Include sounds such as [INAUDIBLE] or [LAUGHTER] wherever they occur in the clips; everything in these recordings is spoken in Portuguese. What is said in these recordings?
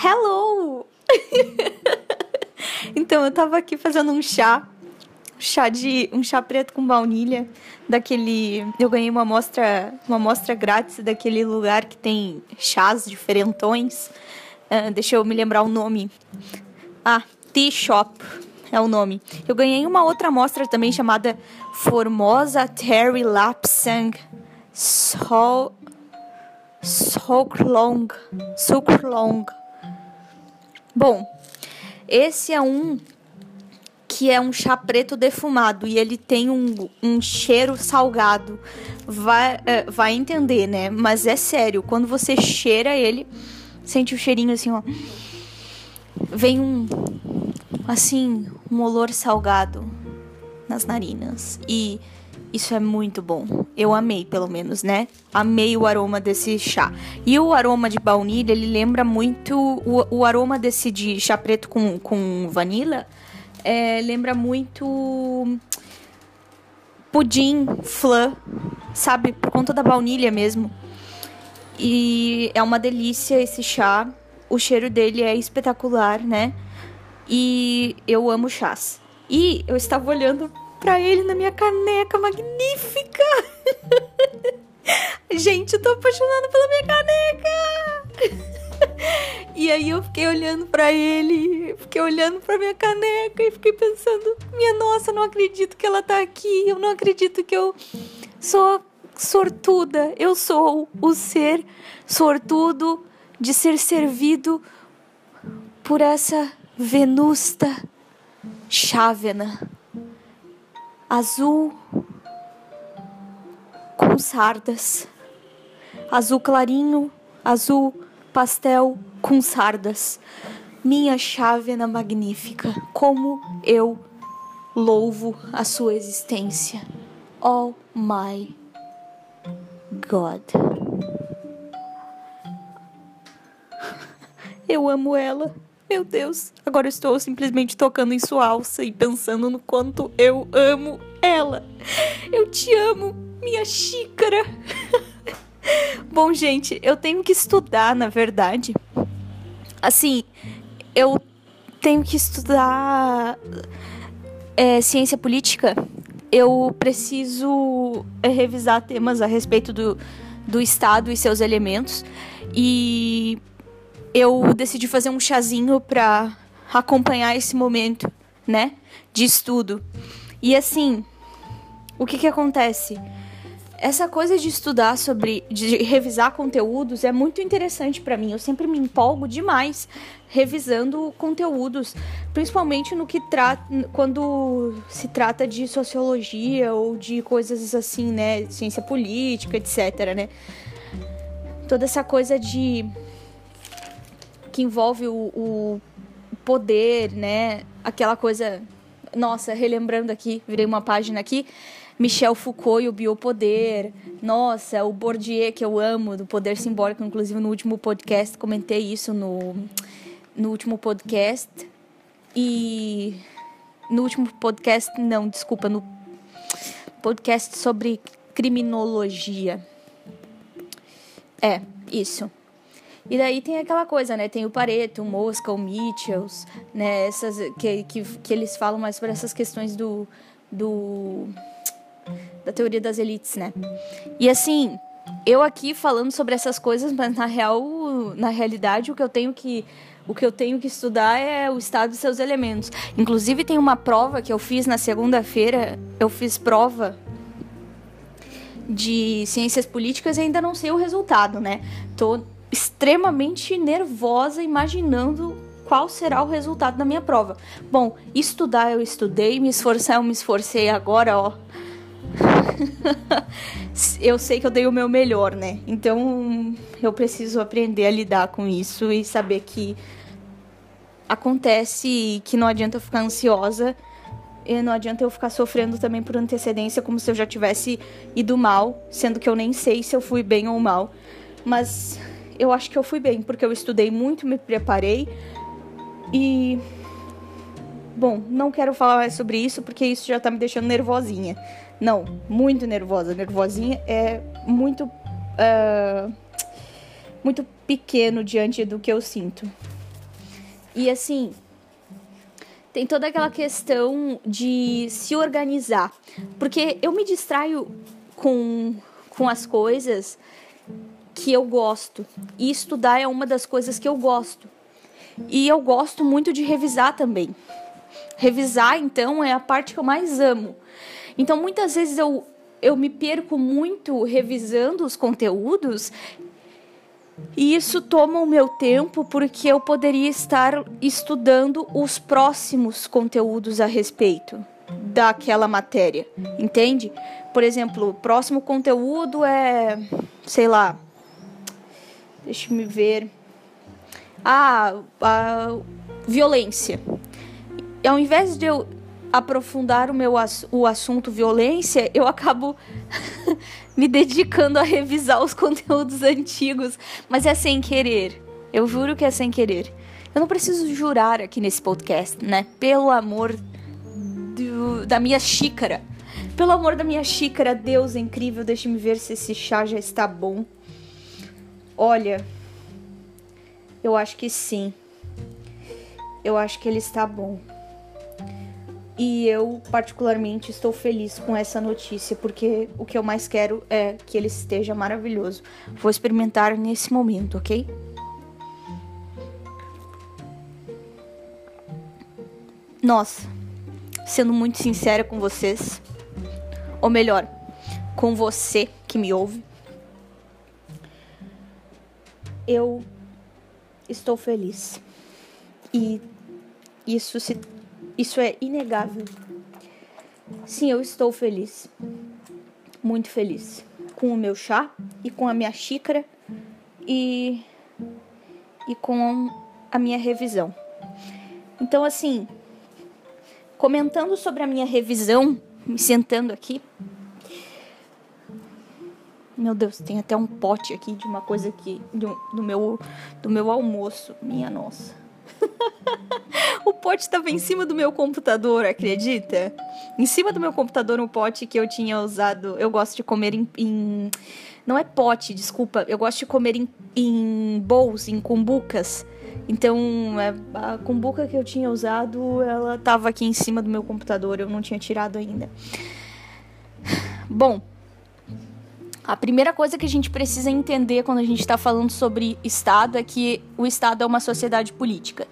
Hello! [LAUGHS] então, eu tava aqui fazendo um chá. Chá de. um chá preto com baunilha. Daquele. Eu ganhei uma amostra, uma amostra grátis daquele lugar que tem chás diferentões. Uh, deixa eu me lembrar o nome. Ah, Tea Shop é o nome. Eu ganhei uma outra amostra também chamada Formosa Terry Lapsang Sol Soklong. Soklong. Bom, esse é um que é um chá preto defumado e ele tem um, um cheiro salgado. Vai, é, vai entender, né? Mas é sério, quando você cheira ele, sente o cheirinho assim, ó. Vem um. Assim, um olor salgado nas narinas. E isso é muito bom. Eu amei, pelo menos, né? Amei o aroma desse chá. E o aroma de baunilha, ele lembra muito. O, o aroma desse de chá preto com, com vanila é, lembra muito. Pudim, flan, sabe? Por conta da baunilha mesmo. E é uma delícia esse chá. O cheiro dele é espetacular, né? E eu amo chás. E eu estava olhando pra ele na minha caneca magnífica. [LAUGHS] Gente, eu tô apaixonada pela minha caneca. E aí eu fiquei olhando para ele, fiquei olhando para minha caneca e fiquei pensando: "Minha nossa, não acredito que ela tá aqui. Eu não acredito que eu sou sortuda. Eu sou o ser sortudo de ser servido por essa venusta chávena azul com sardas, azul clarinho, azul pastel com sardas. Minha chávena magnífica, como eu louvo a sua existência. Oh my God. [LAUGHS] Eu amo ela. Meu Deus, agora eu estou simplesmente tocando em sua alça e pensando no quanto eu amo ela. Eu te amo, minha xícara. [LAUGHS] Bom, gente, eu tenho que estudar, na verdade. Assim, eu tenho que estudar é, ciência política. Eu preciso é, revisar temas a respeito do, do Estado e seus elementos. E eu decidi fazer um chazinho para acompanhar esse momento, né, de estudo. E assim, o que que acontece? Essa coisa de estudar sobre, de revisar conteúdos é muito interessante para mim. Eu sempre me empolgo demais revisando conteúdos, principalmente no que trata quando se trata de sociologia ou de coisas assim, né, ciência política, etc, né? Toda essa coisa de que envolve o, o poder, né? Aquela coisa. Nossa, relembrando aqui, virei uma página aqui. Michel Foucault e o biopoder. Nossa, o Bourdieu, que eu amo, do poder simbólico. Inclusive, no último podcast, comentei isso no, no último podcast. E no último podcast, não, desculpa, no podcast sobre criminologia. É, isso. E daí tem aquela coisa, né? Tem o Pareto, o Mosca, o Mitchells, né? Essas, que, que, que eles falam mais sobre essas questões do, do... da teoria das elites, né? E assim, eu aqui falando sobre essas coisas, mas na real, na realidade, o que eu tenho que o que eu tenho que estudar é o estado de seus elementos. Inclusive tem uma prova que eu fiz na segunda-feira, eu fiz prova de ciências políticas e ainda não sei o resultado, né? Tô extremamente nervosa imaginando qual será o resultado da minha prova. Bom, estudar eu estudei, me esforçar eu me esforcei agora, ó. [LAUGHS] eu sei que eu dei o meu melhor, né? Então eu preciso aprender a lidar com isso e saber que acontece que não adianta eu ficar ansiosa e não adianta eu ficar sofrendo também por antecedência como se eu já tivesse ido mal, sendo que eu nem sei se eu fui bem ou mal. Mas eu acho que eu fui bem, porque eu estudei muito, me preparei e. Bom, não quero falar mais sobre isso porque isso já tá me deixando nervosinha. Não, muito nervosa. Nervosinha é muito. Uh, muito pequeno diante do que eu sinto. E assim, tem toda aquela questão de se organizar. Porque eu me distraio com, com as coisas que eu gosto. E estudar é uma das coisas que eu gosto. E eu gosto muito de revisar também. Revisar, então, é a parte que eu mais amo. Então, muitas vezes eu, eu me perco muito revisando os conteúdos e isso toma o meu tempo porque eu poderia estar estudando os próximos conteúdos a respeito daquela matéria, entende? Por exemplo, o próximo conteúdo é, sei lá, deixa me ver, ah, a violência. Ao invés de eu aprofundar o meu o assunto violência, eu acabo [LAUGHS] me dedicando a revisar os [LAUGHS] conteúdos antigos, mas é sem querer. Eu juro que é sem querer. Eu não preciso jurar aqui nesse podcast, né? Pelo amor do, da minha xícara. Pelo amor da minha xícara, Deus é incrível. Deixe-me ver se esse chá já está bom. Olha, eu acho que sim. Eu acho que ele está bom. E eu, particularmente, estou feliz com essa notícia, porque o que eu mais quero é que ele esteja maravilhoso. Vou experimentar nesse momento, ok? Nossa, sendo muito sincera com vocês, ou melhor, com você que me ouve, eu estou feliz. E isso se isso é inegável. Sim, eu estou feliz. Muito feliz com o meu chá e com a minha xícara e e com a minha revisão. Então assim, comentando sobre a minha revisão, me sentando aqui. Meu Deus, tem até um pote aqui de uma coisa aqui do, meu do meu almoço, minha nossa. [LAUGHS] o pote estava em cima do meu computador, acredita? Em cima do meu computador, um pote que eu tinha usado. Eu gosto de comer em. em não é pote, desculpa. Eu gosto de comer em, em bowls, em cumbucas. Então, é, a cumbuca que eu tinha usado, ela estava aqui em cima do meu computador. Eu não tinha tirado ainda. Bom, a primeira coisa que a gente precisa entender quando a gente está falando sobre Estado é que o Estado é uma sociedade política.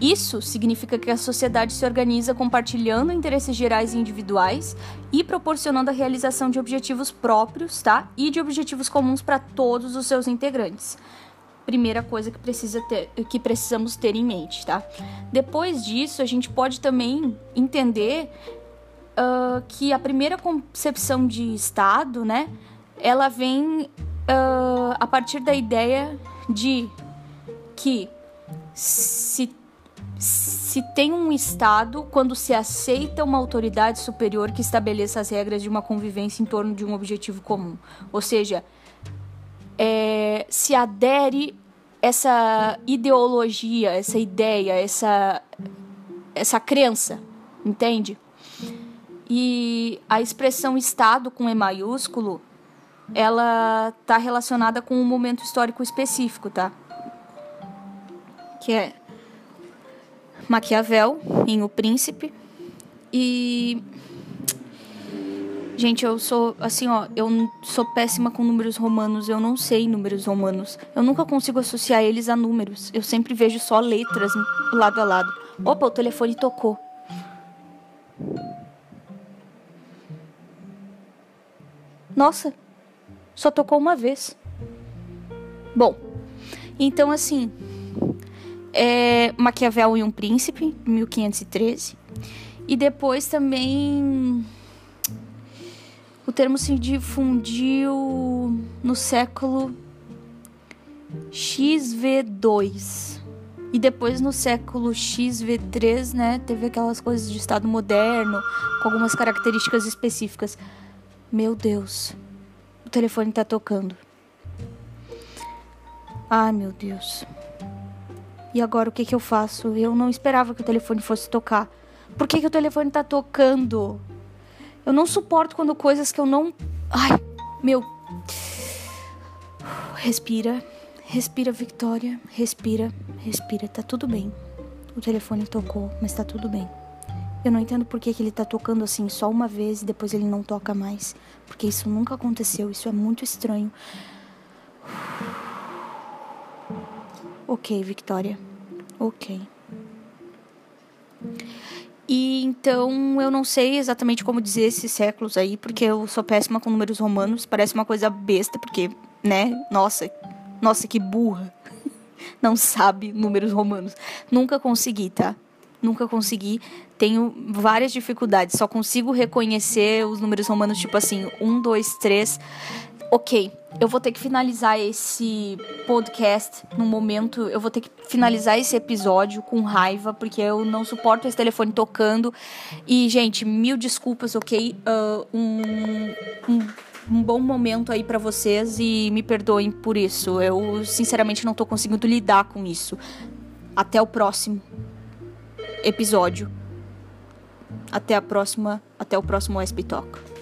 Isso significa que a sociedade se organiza compartilhando interesses gerais e individuais e proporcionando a realização de objetivos próprios, tá? E de objetivos comuns para todos os seus integrantes. Primeira coisa que, precisa ter, que precisamos ter em mente, tá? Depois disso, a gente pode também entender uh, que a primeira concepção de Estado, né? Ela vem uh, a partir da ideia de que se, se tem um Estado quando se aceita uma autoridade superior que estabeleça as regras de uma convivência em torno de um objetivo comum. Ou seja, é, se adere essa ideologia, essa ideia, essa, essa crença, entende? E a expressão Estado com E maiúsculo ela está relacionada com um momento histórico específico, tá? Que é Maquiavel em O Príncipe e Gente, eu sou assim, ó, eu sou péssima com números romanos, eu não sei números romanos. Eu nunca consigo associar eles a números. Eu sempre vejo só letras lado a lado. Opa, o telefone tocou. Nossa, só tocou uma vez. Bom, então assim, é Maquiavel e um Príncipe, 1513. E depois também o termo se difundiu no século XV2. E depois no século XV3, né, teve aquelas coisas de Estado moderno, com algumas características específicas. Meu Deus. Telefone tá tocando. Ai, meu Deus. E agora o que que eu faço? Eu não esperava que o telefone fosse tocar. Por que que o telefone tá tocando? Eu não suporto quando coisas que eu não. Ai, meu. Respira. Respira, Victoria. Respira. Respira. Tá tudo bem. o telefone tocou, mas tá tudo bem. Eu não entendo por que, que ele tá tocando assim só uma vez e depois ele não toca mais. Porque isso nunca aconteceu, isso é muito estranho. Ok, Victoria. Ok. E então eu não sei exatamente como dizer esses séculos aí, porque eu sou péssima com números romanos. Parece uma coisa besta, porque, né? Nossa, nossa, que burra. [LAUGHS] Não sabe números romanos. Nunca consegui, tá? Nunca consegui. Tenho várias dificuldades. Só consigo reconhecer os números romanos, tipo assim, um, dois, três. Ok, eu vou ter que finalizar esse podcast no momento. Eu vou ter que finalizar esse episódio com raiva, porque eu não suporto esse telefone tocando. E, gente, mil desculpas, ok? Uh, um, um, um, bom momento aí para vocês e me perdoem por isso. Eu, sinceramente, não tô conseguindo lidar com isso. Até o próximo episódio. Até a próxima. Até o próximo SP Talk.